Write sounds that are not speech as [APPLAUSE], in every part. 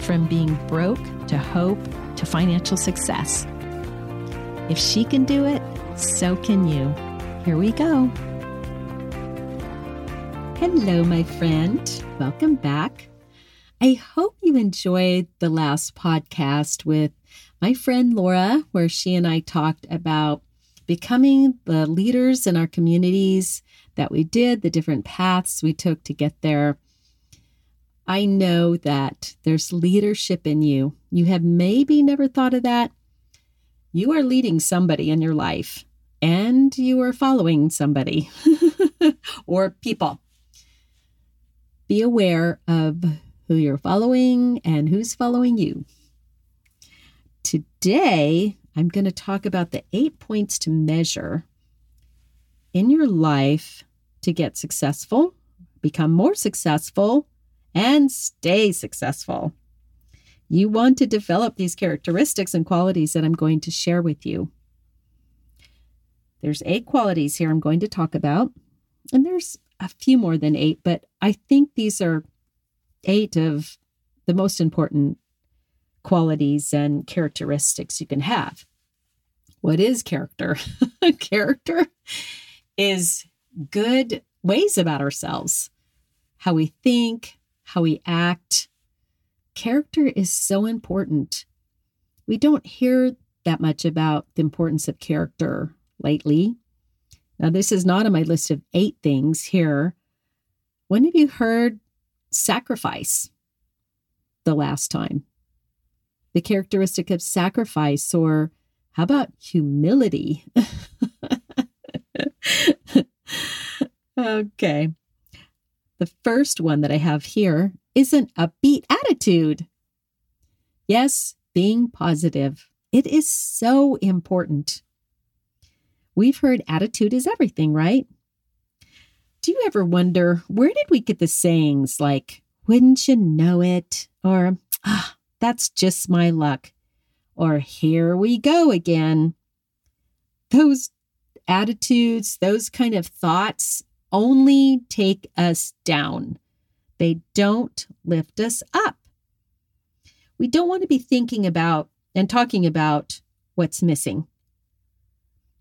from being broke to hope to financial success. If she can do it, so can you. Here we go. Hello, my friend. Welcome back. I hope you enjoyed the last podcast with my friend Laura, where she and I talked about becoming the leaders in our communities that we did, the different paths we took to get there. I know that there's leadership in you. You have maybe never thought of that. You are leading somebody in your life and you are following somebody [LAUGHS] or people. Be aware of who you're following and who's following you. Today, I'm going to talk about the eight points to measure in your life to get successful, become more successful, and stay successful. You want to develop these characteristics and qualities that I'm going to share with you. There's eight qualities here I'm going to talk about, and there's a few more than eight, but I think these are eight of the most important qualities and characteristics you can have. What is character? [LAUGHS] character is good ways about ourselves, how we think, how we act. Character is so important. We don't hear that much about the importance of character lately. Now, this is not on my list of eight things here. When have you heard sacrifice the last time? The characteristic of sacrifice, or how about humility? [LAUGHS] okay. The first one that I have here is an upbeat attitude. Yes, being positive. It is so important. We've heard attitude is everything, right? Do you ever wonder where did we get the sayings like, wouldn't you know it? Or, ah, that's just my luck. Or, here we go again. Those attitudes, those kind of thoughts only take us down. They don't lift us up. We don't want to be thinking about and talking about what's missing.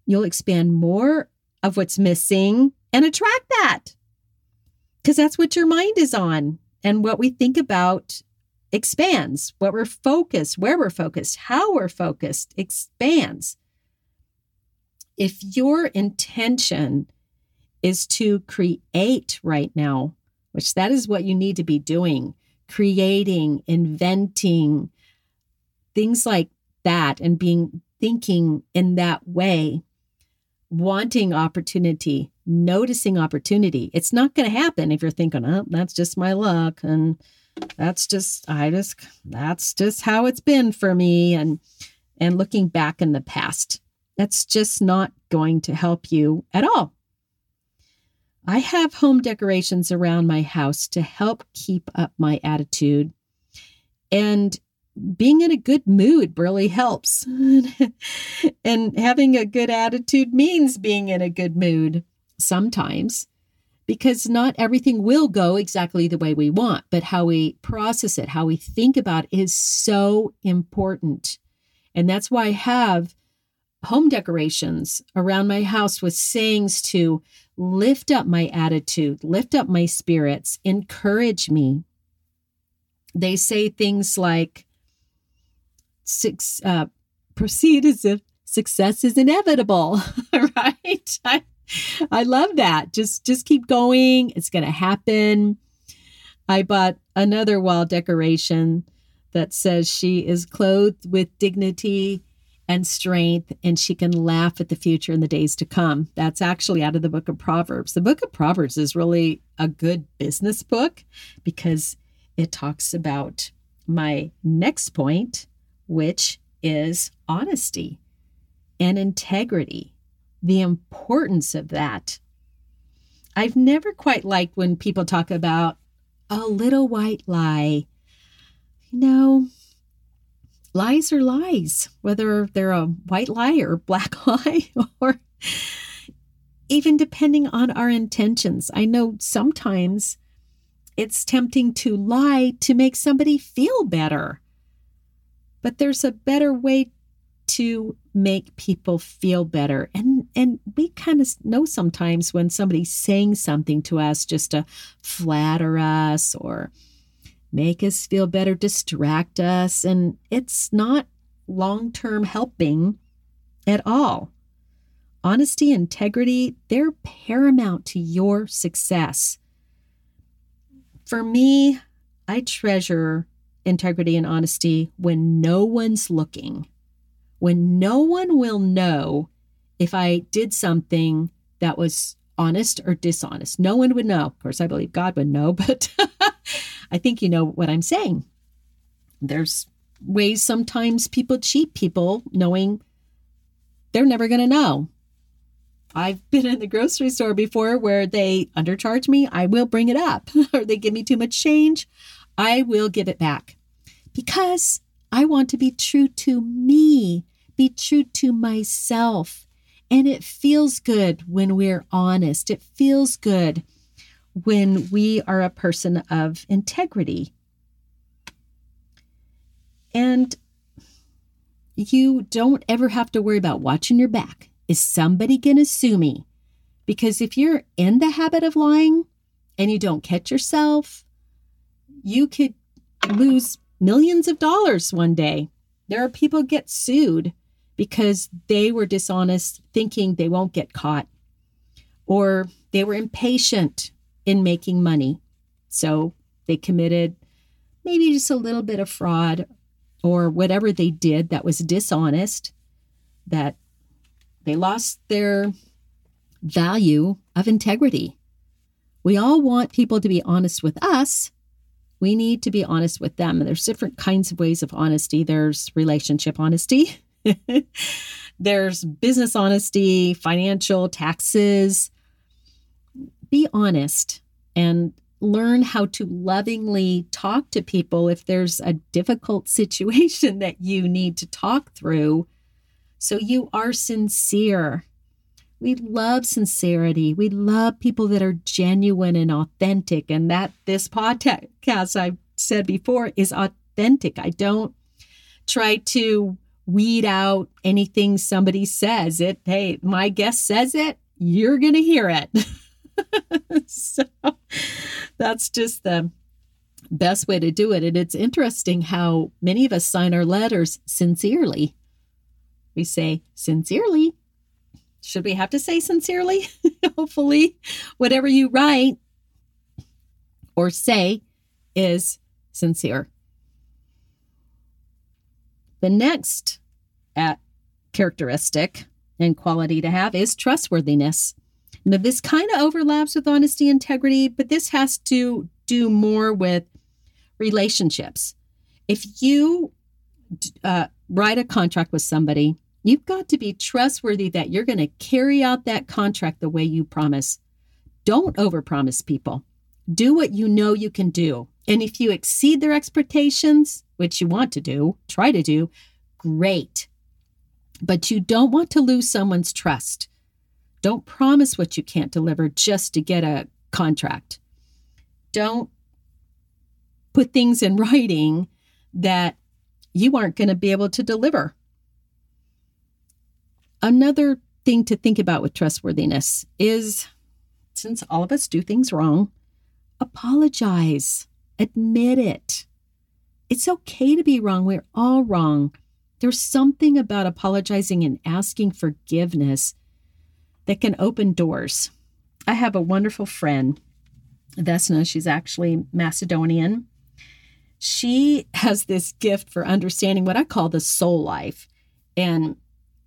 You'll expand more of what's missing and attract that because that's what your mind is on. And what we think about expands. What we're focused, where we're focused, how we're focused expands. If your intention is to create right now, which that is what you need to be doing, creating, inventing, things like that, and being thinking in that way, wanting opportunity, noticing opportunity. It's not going to happen if you're thinking, oh, that's just my luck. And that's just, I just, that's just how it's been for me. And, and looking back in the past, that's just not going to help you at all. I have home decorations around my house to help keep up my attitude. And being in a good mood really helps. [LAUGHS] and having a good attitude means being in a good mood sometimes because not everything will go exactly the way we want, but how we process it, how we think about it is so important. And that's why I have home decorations around my house with sayings to lift up my attitude, lift up my spirits, encourage me. They say things like, Six, uh, proceed as if success is inevitable, [LAUGHS] right? I, I love that. Just just keep going. It's going to happen. I bought another wall decoration that says she is clothed with dignity and strength, and she can laugh at the future and the days to come. That's actually out of the book of Proverbs. The book of Proverbs is really a good business book because it talks about my next point, which is honesty and integrity, the importance of that. I've never quite liked when people talk about a little white lie. You know, lies are lies, whether they're a white lie or black [LAUGHS] lie, or even depending on our intentions. I know sometimes it's tempting to lie to make somebody feel better, but there's a better way to make people feel better. And and we kind of know sometimes when somebody's saying something to us just to flatter us or make us feel better, distract us, and it's not long-term helping at all. Honesty, integrity, they're paramount to your success. For me, I treasure integrity and honesty when no one's looking when no one will know if I did something that was honest or dishonest. No one would know. Of course, I believe God would know, [LAUGHS] but I think you know what I'm saying. There's ways sometimes people cheat people knowing they're never going to know. I've been in the grocery store before where they undercharge me. I will bring it up, [LAUGHS] or they give me too much change. I will give it back because I want to be true to me, be true to myself. And it feels good when we're honest. It feels good when we are a person of integrity. And you don't ever have to worry about watching your back. Is somebody going to sue me? Because if you're in the habit of lying and you don't catch yourself, you could lose millions of dollars one day. There are people get sued because they were dishonest, thinking they won't get caught, or they were impatient in making money. So they committed maybe just a little bit of fraud or whatever they did that was dishonest, that they lost their value of integrity. We all want people to be honest with us, we need to be honest with them. And There's different kinds of ways of honesty. There's relationship honesty. [LAUGHS] There's business honesty, financial, taxes. Be honest and learn how to lovingly talk to people if there's a difficult [LAUGHS] situation that you need to talk through. So you are sincere. We love sincerity. We love people that are genuine and authentic. And that this podcast, I've said before, is authentic. I don't try to weed out anything somebody says. It, hey, my guest says it, you're going to hear it. [LAUGHS] [LAUGHS] so that's just the best way to do it. And it's interesting how many of us sign our letters sincerely. We say sincerely should we have to say sincerely? [LAUGHS] Hopefully, whatever you write or say is sincere. The next uh, characteristic and quality to have is trustworthiness. Now, this kind of overlaps with honesty, integrity, but this has to do more with relationships. If you uh, write a contract with somebody You've got to be trustworthy that you're going to carry out that contract the way you promise. Don't overpromise people. Do what you know you can do. And if you exceed their expectations, which you want to do, try to do, great. But you don't want to lose someone's trust. Don't promise what you can't deliver just to get a contract. Don't put things in writing that you aren't going to be able to deliver. Another thing to think about with trustworthiness is since all of us do things wrong, apologize, admit it. It's okay to be wrong. We're all wrong. There's something about apologizing and asking forgiveness that can open doors. I have a wonderful friend, Vesna. She's actually Macedonian. She has this gift for understanding what I call the soul life. And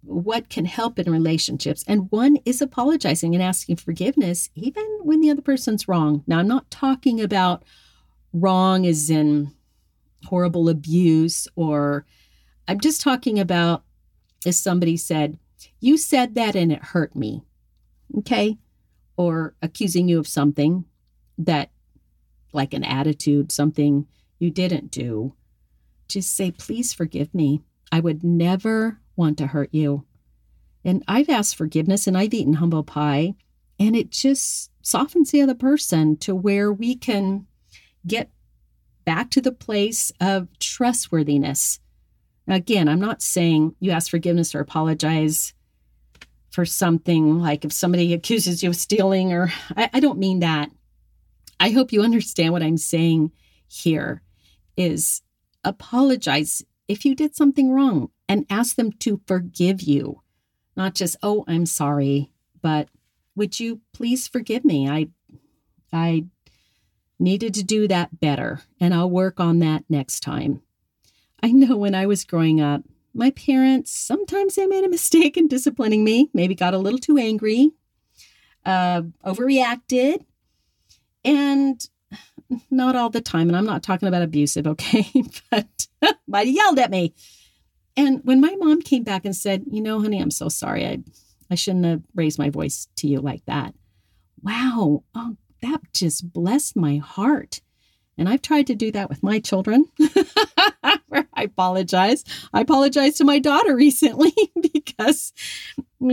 what can help in relationships. And one is apologizing and asking forgiveness, even when the other person's wrong. Now, I'm not talking about wrong as in horrible abuse, or I'm just talking about if somebody said, You said that and it hurt me. Okay. Or accusing you of something that, like an attitude, something you didn't do. Just say, Please forgive me. I would never want to hurt you. And I've asked forgiveness and I've eaten humble pie, and it just softens the other person to where we can get back to the place of trustworthiness. Again, I'm not saying you ask forgiveness or apologize for something like if somebody accuses you of stealing, or I, I don't mean that. I hope you understand what I'm saying here is apologize if you did something wrong and ask them to forgive you. Not just, oh, I'm sorry, but would you please forgive me? I I needed to do that better, and I'll work on that next time. I know when I was growing up, my parents sometimes they made a mistake in disciplining me, maybe got a little too angry, uh, overreacted, and not all the time. And I'm not talking about abusive, okay? [LAUGHS] but [LAUGHS] might have yelled at me. And when my mom came back and said, "You know, honey, I'm so sorry. I I shouldn't have raised my voice to you like that." Wow, oh, that just blessed my heart. And I've tried to do that with my children. [LAUGHS] I apologize. I apologized to my daughter [LAUGHS] recently because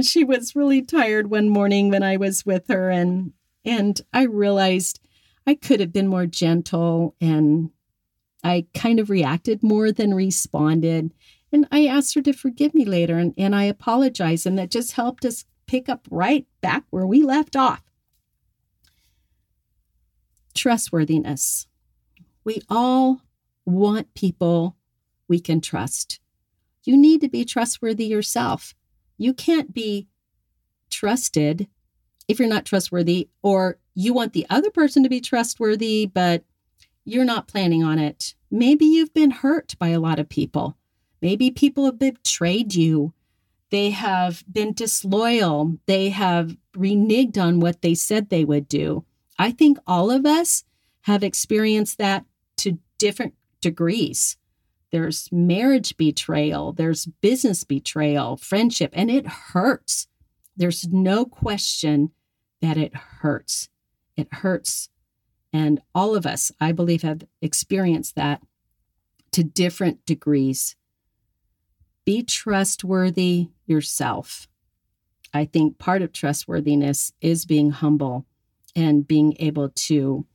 she was really tired one morning when I was with her and and I realized I could have been more gentle and I kind of reacted more than responded. And I asked her to forgive me later and, and I apologized. And that just helped us pick up right back where we left off. Trustworthiness. We all want people we can trust. You need to be trustworthy yourself. You can't be trusted if you're not trustworthy, or you want the other person to be trustworthy, but you're not planning on it. Maybe you've been hurt by a lot of people. Maybe people have betrayed you. They have been disloyal. They have reneged on what they said they would do. I think all of us have experienced that different degrees. There's marriage betrayal, there's business betrayal, friendship, and it hurts. There's no question that it hurts. It hurts. And all of us, I believe, have experienced that to different degrees. Be trustworthy yourself. I think part of trustworthiness is being humble and being able to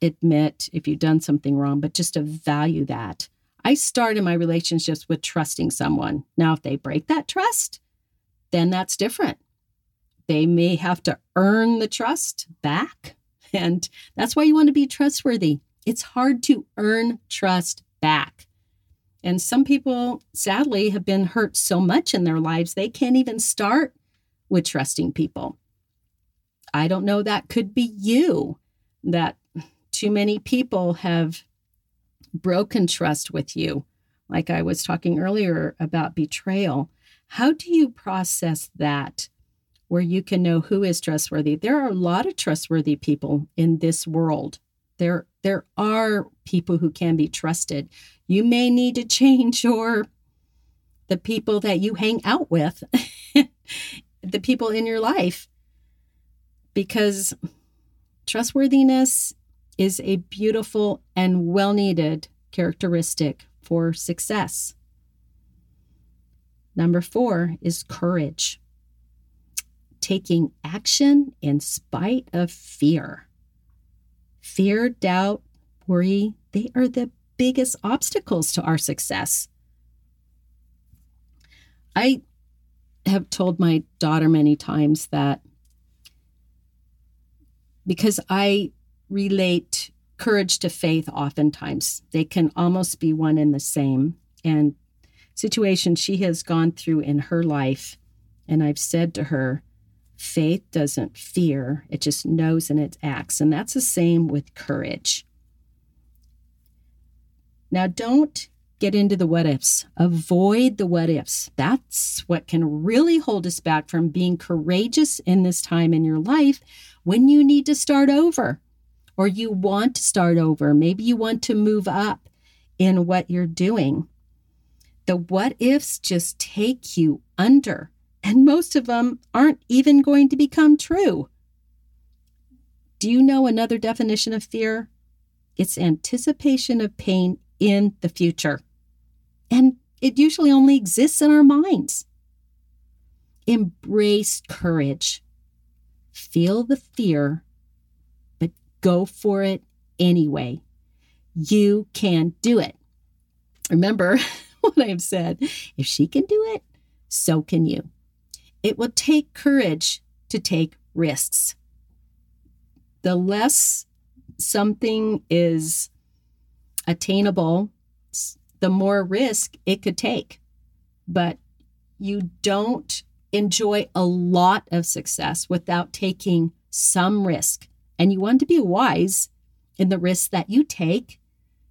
admit if you've done something wrong, but just to value that. I started my relationships with trusting someone. Now, if they break that trust, then that's different. They may have to earn the trust back. [LAUGHS] And that's why you want to be trustworthy. It's hard to earn trust back. And some people, sadly, have been hurt so much in their lives, they can't even start with trusting people. I don't know, that could be you, that too many people have broken trust with you. Like I was talking earlier about betrayal. How do you process that where you can know who is trustworthy? There are a lot of trustworthy people in this world. There, there are people who can be trusted. You may need to change your the people that you hang out with, [LAUGHS] the people in your life, because trustworthiness is a beautiful and well needed characteristic for success. Number four is courage, taking action in spite of fear. Fear, doubt, worry, they are the biggest obstacles to our success. I have told my daughter many times that because I relate courage to faith oftentimes. They can almost be one and the same. And situations she has gone through in her life, and I've said to her, faith doesn't fear, it just knows and it acts. And that's the same with courage. Now, don't get into the what ifs. Avoid the what ifs. That's what can really hold us back from being courageous in this time in your life when you need to start over or you want to start over. Maybe you want to move up in what you're doing. The what ifs just take you under, and most of them aren't even going to become true. Do you know another definition of fear? It's anticipation of pain in the future. And it usually only exists in our minds. Embrace courage. Feel the fear, go for it anyway. You can do it. Remember [LAUGHS] what I have said if she can do it, so can you. It will take courage to take risks. The less something is attainable, the more risk it could take. But you don't enjoy a lot of success without taking some risk. And you want to be wise in the risks that you take,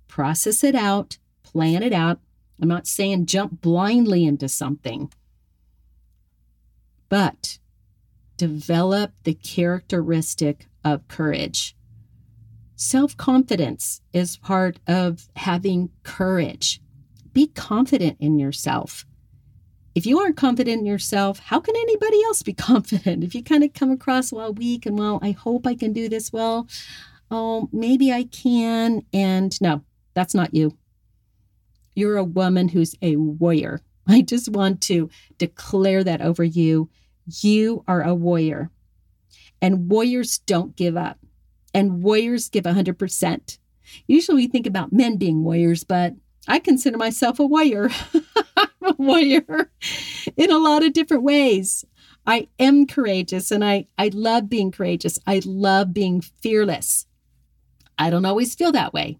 process it out, plan it out. I'm not saying jump blindly into something, but develop the characteristic of courage. Self confidence is part of having courage. Be confident in yourself. If you aren't confident in yourself, how can anybody else be [LAUGHS] confident? If you kind of come across, well, weak and well, I hope I can do this well, oh, maybe I can. And no, that's not you. You're a woman who's a warrior. [LAUGHS] I just want to declare that over you. You are a warrior. And warriors don't give up and warriors give 100%. Usually we think about men being warriors, but I consider myself a warrior. [LAUGHS] [LAUGHS] Warrior in a lot of different ways. I am courageous and I, I love being courageous. I love being fearless. I don't always feel that way.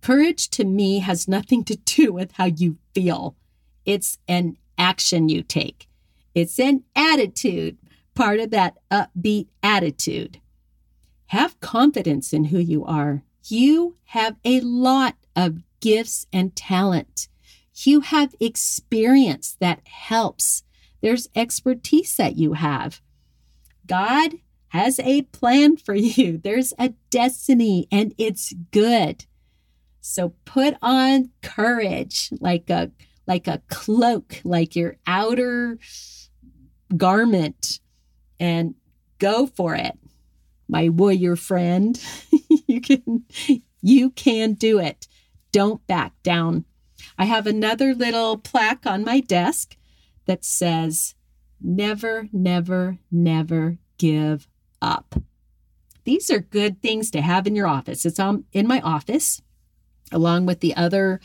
Courage to me has nothing to do [LAUGHS] with how you feel, it's an action you take, it's an attitude, part of that upbeat attitude. Have confidence in who you are. You have a lot of gifts and talent. You have experience that helps. There's expertise that you have. God has a plan for [LAUGHS] you. There's a destiny and it's good. So put on courage like a like a cloak, like your outer garment and go for it my warrior friend. [LAUGHS] you can you can do it. Don't back down. I have another little plaque on my desk that says never never never give up. These are good things to have in your office. It's um, in my office along with the other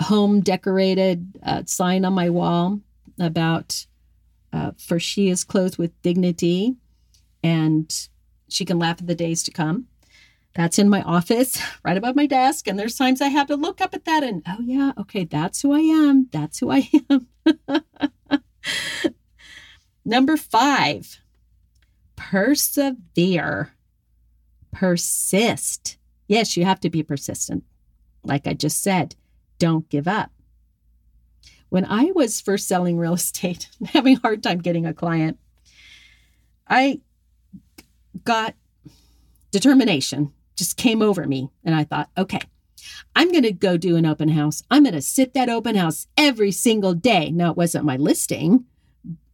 home decorated uh, sign on my wall about uh, for she is clothed with dignity and she can laugh at the days to come. That's in my office, [LAUGHS] right above my desk. And there's times I have to look up at that and, oh, yeah, okay, that's who I am. That's who I [LAUGHS] am. Number five, persevere, persist. Yes, you have to be persistent. Like I just said, don't give up. When I was first selling real [LAUGHS] estate, having a hard time getting a client, I got determination just came over me. And I thought, okay, I'm going to go do an open house. I'm going to sit that open house every single day. Now, it wasn't my listing.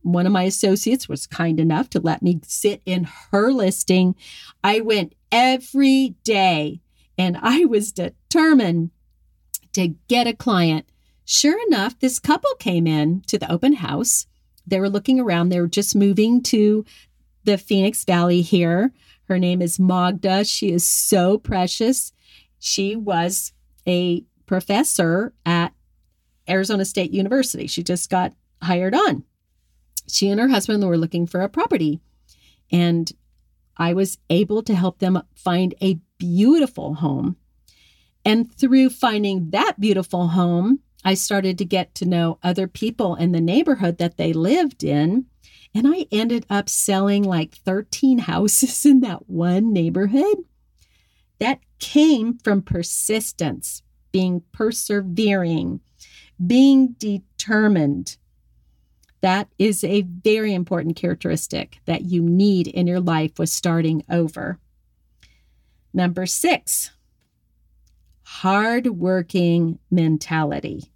One of my associates was kind enough to let me sit in her listing. I went every day and I was determined to get a client. Sure enough, this couple came in to the open house. They were looking around. They were just moving to the Phoenix Valley here. Her name is Magda. She is so precious. She was a professor at Arizona State University. She just got hired on. She and her husband were looking for a property, and I was able to help them find a beautiful home. And through finding that beautiful home, I started to get to know other people in the neighborhood that they lived in. And I ended up selling like 13 houses in that one neighborhood. That came from persistence, being persevering, being determined. That is a very important characteristic that you need in your life with starting over. Number six, hardworking mentality.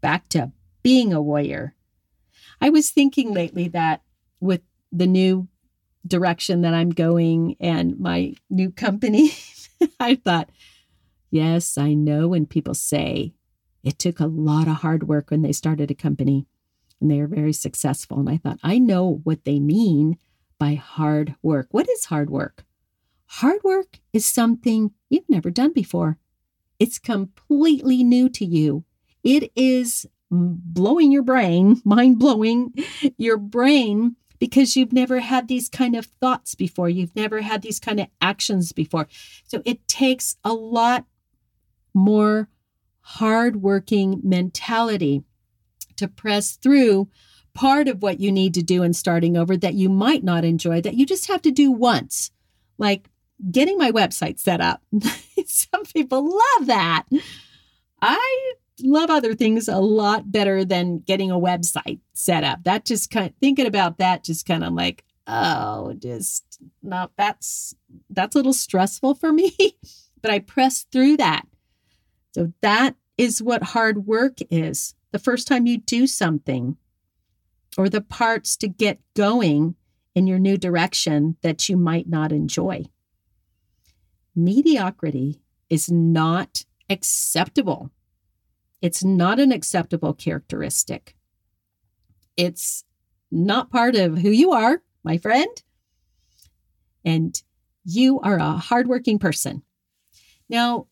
Back to being a warrior. I was thinking lately that with the new direction that I'm going and my new company, [LAUGHS] I thought, yes, I know when people say it took a lot of hard work when they started a company and they are very successful. And I thought, I know what they mean by hard work. What is hard work? Hard work is something you've never done before. It's completely new to you. It is blowing your brain, [LAUGHS] mind blowing your brain because you've never had these kind of thoughts before. You've never had these kind of actions before. So it takes a lot more hardworking mentality to press through part of what you need to do in starting over that you might not enjoy, that you just have to do once, like getting my website set up. [LAUGHS] Some people love that. I love other things a lot better than getting a website set up. That just kind of thinking about that, just kind of like, oh, just not that's that's a little stressful for me. [LAUGHS] but I press through that. So that is what hard work is. The first time you do something, or the parts to get going in your new direction that you might not enjoy. Mediocrity is not acceptable. It's not an acceptable characteristic. It's not part of who you are, my friend. And you are a hardworking person. Now,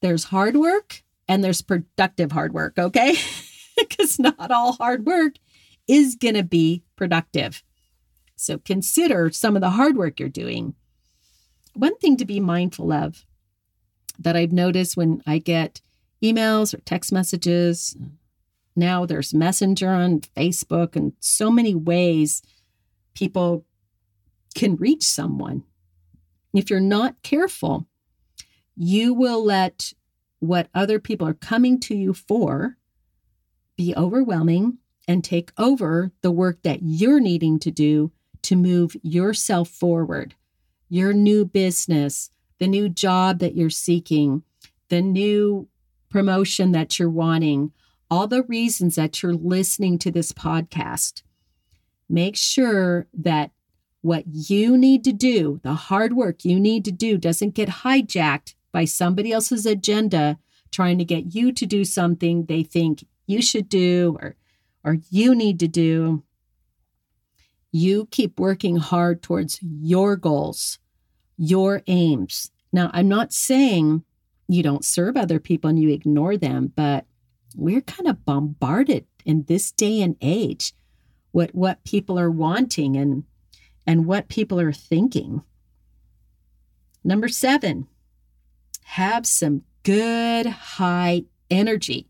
there's hard work and there's productive hard work, okay? [LAUGHS] Because not all hard work is going to be productive. So consider some of the hard work you're doing. One thing to be mindful of that I've noticed when I get emails or text messages. Now there's Messenger on Facebook and so many ways people can reach someone. If you're not careful, you will let what other people are coming to you for be overwhelming and take over the work that you're needing to do to move yourself forward, your new business, the new job that you're seeking, the new promotion that you're wanting, all the reasons that you're listening to this podcast, make sure that what you need to do, the hard work you need to do, doesn't get hijacked by somebody else's agenda trying to get you to do something they think you should do or, or you need to do. You keep working hard towards your goals, your aims. Now, I'm not saying you don't serve other people and you ignore them, but we're kind of bombarded in this day and age what what people are wanting and and what people are thinking. Number 7, have some good high energy.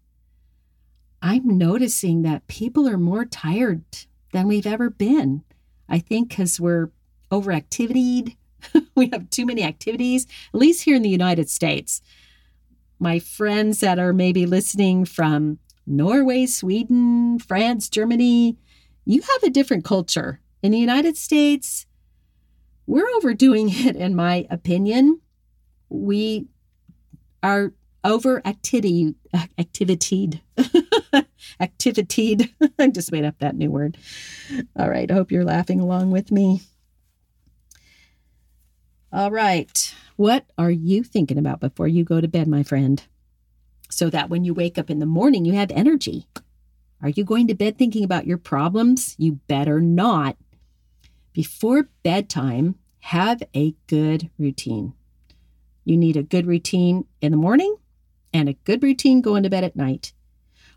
I'm noticing that people are more tired than we've ever been. I think cuz we're overactivityed. [LAUGHS] we have too many activities, at least here in the United States my friends that are maybe listening from Norway, Sweden, France, Germany, you have a different culture. In the United States, we're overdoing [LAUGHS] it, in my opinion. We are over activity, activitied, [LAUGHS] activitied. [LAUGHS] I just made up that new word. All right. I hope you're laughing along with me. All right. What are you thinking about before you go to bed, my friend? So that when you wake up in the morning, you have energy. Are you going to bed thinking about your problems? You better not. Before bedtime, have a good routine. You need a good routine in the morning and a good routine going to bed at night.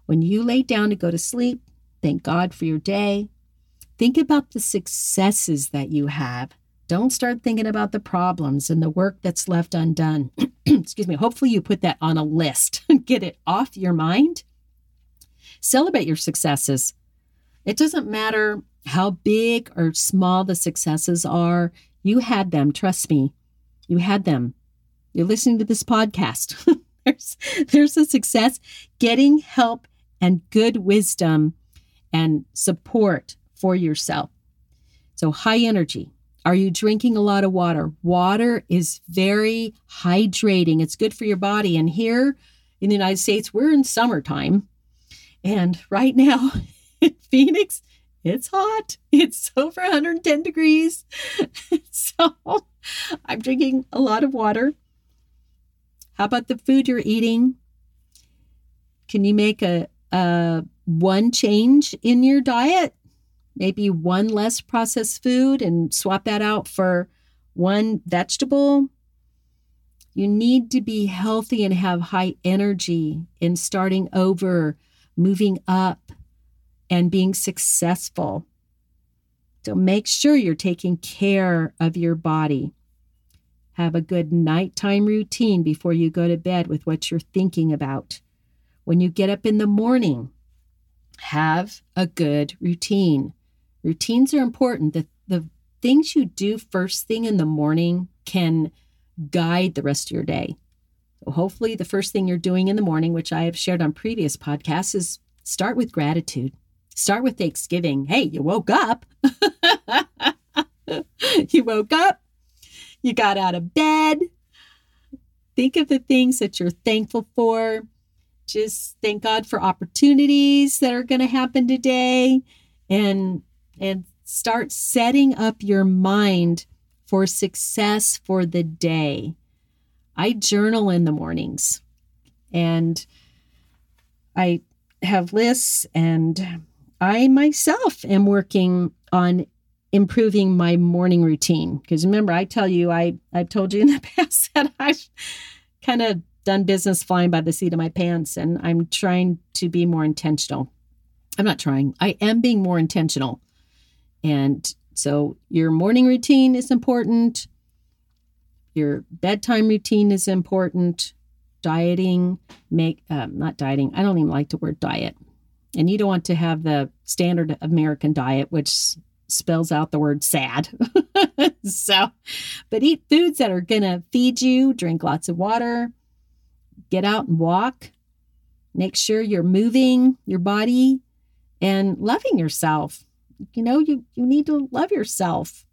When you lay down to go to sleep, thank God for your day. Think about the successes that you have don't start thinking about the problems and the work that's left undone. [CLEARS THROAT] Excuse me. Hopefully, you put that on a list [LAUGHS] get it off your mind. Celebrate your successes. It doesn't matter how big or small the successes are, you had them. Trust me, you had them. You're listening to this podcast. [LAUGHS] there's, there's a success getting help and good wisdom and support for yourself. So, high energy, Are you drinking a lot of water? Water is very hydrating. It's good for your body. And here in the United States, we're in summertime. And right now [LAUGHS] in Phoenix, it's hot. It's over 110 degrees. [LAUGHS] so I'm drinking a lot of water. How about the food you're eating? Can you make a, a one change in your diet? Maybe one less processed food and swap that out for one vegetable. You need to be healthy and have high energy in starting over, moving up, and being successful. So make sure you're taking care of your body. Have a good nighttime routine before you go to bed with what you're thinking about. When you get up in the morning, have a good routine. Routines are important. The, the things you do first thing in the morning can guide the rest of your day. So hopefully, the first thing you're doing in the morning, which I have shared on previous podcasts, is start with gratitude. Start with Thanksgiving. Hey, you woke up. [LAUGHS] you woke up. You got out of bed. Think of the things that you're thankful for. Just thank God for opportunities that are going to happen today and and start setting up your mind for success for the day. I journal in the mornings and I have lists and I myself am working on improving my morning routine because remember I tell you I I've told you in the [LAUGHS] past that I've kind of done business flying by the seat of my pants and I'm trying to be more intentional. I'm not trying. I am being more intentional. And so your morning routine is important. Your bedtime routine is important. Dieting, make um, not dieting. I don't even like the word diet. And you don't want to have the standard American diet, which spells out the word sad. [LAUGHS] so, but eat foods that are going to feed you, drink lots of water, get out and walk, make sure you're moving your body and loving yourself. You know, you, you need to love yourself.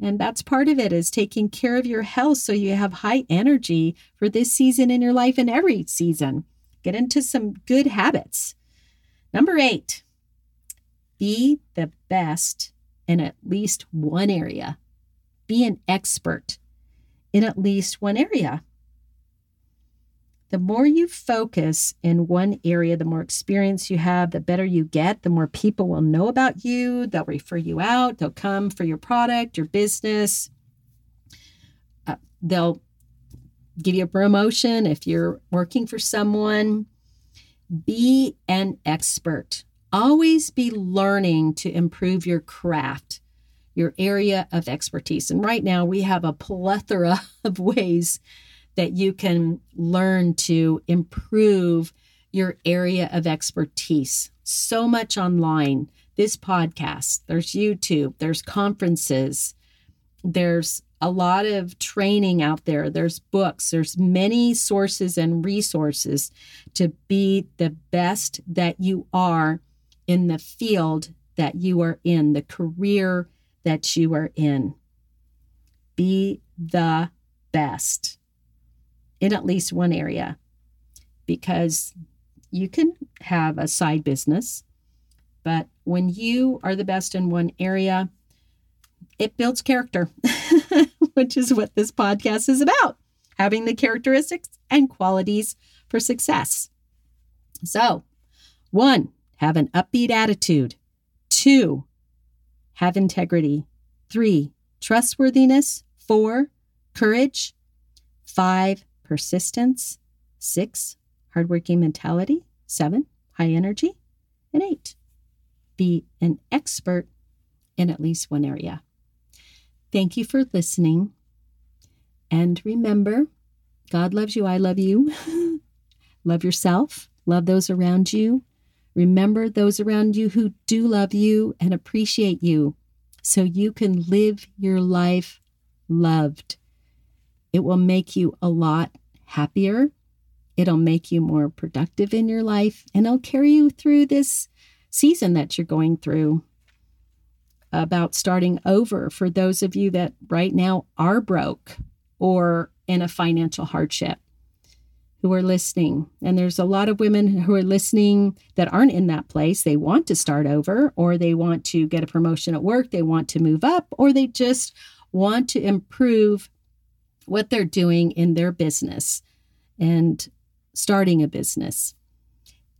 And that's part of it is taking care of your health so you have high energy for this season in your life and every season. Get into some good habits. Number eight, be the best in at least one area. Be an expert in at least one area. The more you focus in one area, the more experience you have, the better you get, the more people will know about you. They'll refer you out, they'll come for your product, your business. Uh, they'll give you a promotion if you're working for someone. Be an expert. Always be learning to improve your craft, your area of expertise. And right now, we have a plethora [LAUGHS] of ways that you can learn to improve your area of expertise. So much online. This podcast, there's YouTube, there's conferences, there's a lot of training out there. There's books, there's many sources and resources to be the best that you are in the field that you are in, the career that you are in. Be the best in at least one area because you can have a side business, but when you are the best in one area, it builds character, [LAUGHS] which is what this podcast is about having the characteristics and qualities for success. So, one, have an upbeat attitude. Two, have integrity. Three, trustworthiness. Four, courage. Five, persistence. Six, hardworking mentality. Seven, high energy. And eight, be an expert in at least one area. Thank you for listening. And remember, God loves you. I love you. [LAUGHS] love yourself. Love those around you. Remember those around you who do love you and appreciate you so you can live your life loved. It will make you a lot happier. It'll make you more productive in your life and it'll carry you through this season that you're going through. about starting over for those of you that right now are broke or in a financial hardship who are listening. And there's a lot of women who are listening that aren't in that place. They want to start over, or they want to get a promotion at work, they want to move up, or they just want to improve what they're doing in their business and starting a business.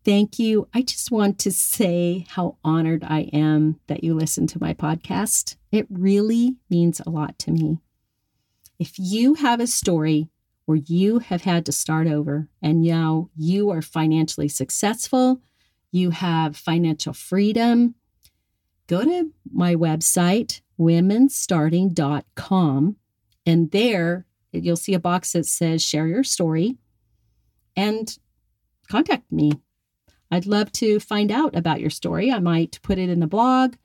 Thank you. I just want to say how honored I am that you listen to my podcast. It really means a lot to me. If you have a story where you have had to start over and now you are financially successful, you have financial freedom, go to my website, womenstarting.com, and there you'll see a box that says share your story and contact me. I'd love to find out about your story. I might put it in the blog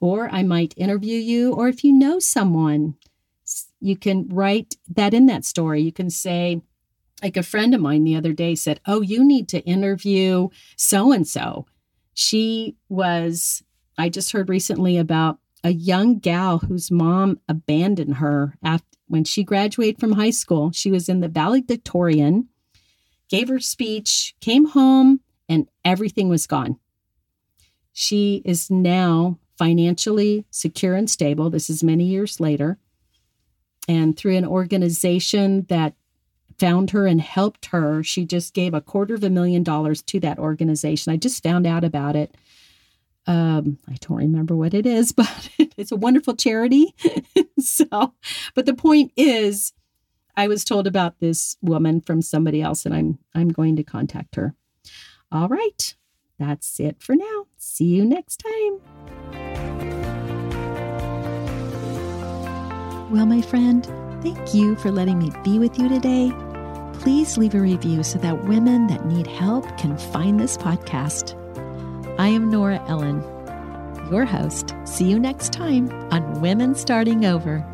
or I might interview you, or if you know someone you can write that in that story. You can say, like a friend of mine the other day said, Oh, you need to interview so and so. She was, I just heard recently about a young gal whose mom abandoned her after when she graduated from high school. She was in the valedictorian, gave her speech, came home, and everything was gone. She is now financially secure and stable. This is many years later and through an organization that found her and helped her. She just gave a quarter of a million dollars to that organization. I just found out about it. Um, I don't remember what it is, [LAUGHS] but it's a wonderful charity. [LAUGHS] so, but the point is, I was told about this woman from somebody else, and I'm I'm going to contact her. All right, that's it for now. See you next time. Well, my friend, thank you for letting me be with you today. Please leave a review so that women that need help can find this podcast. I am Nora Ellen, your host. See you next time on Women Starting Over.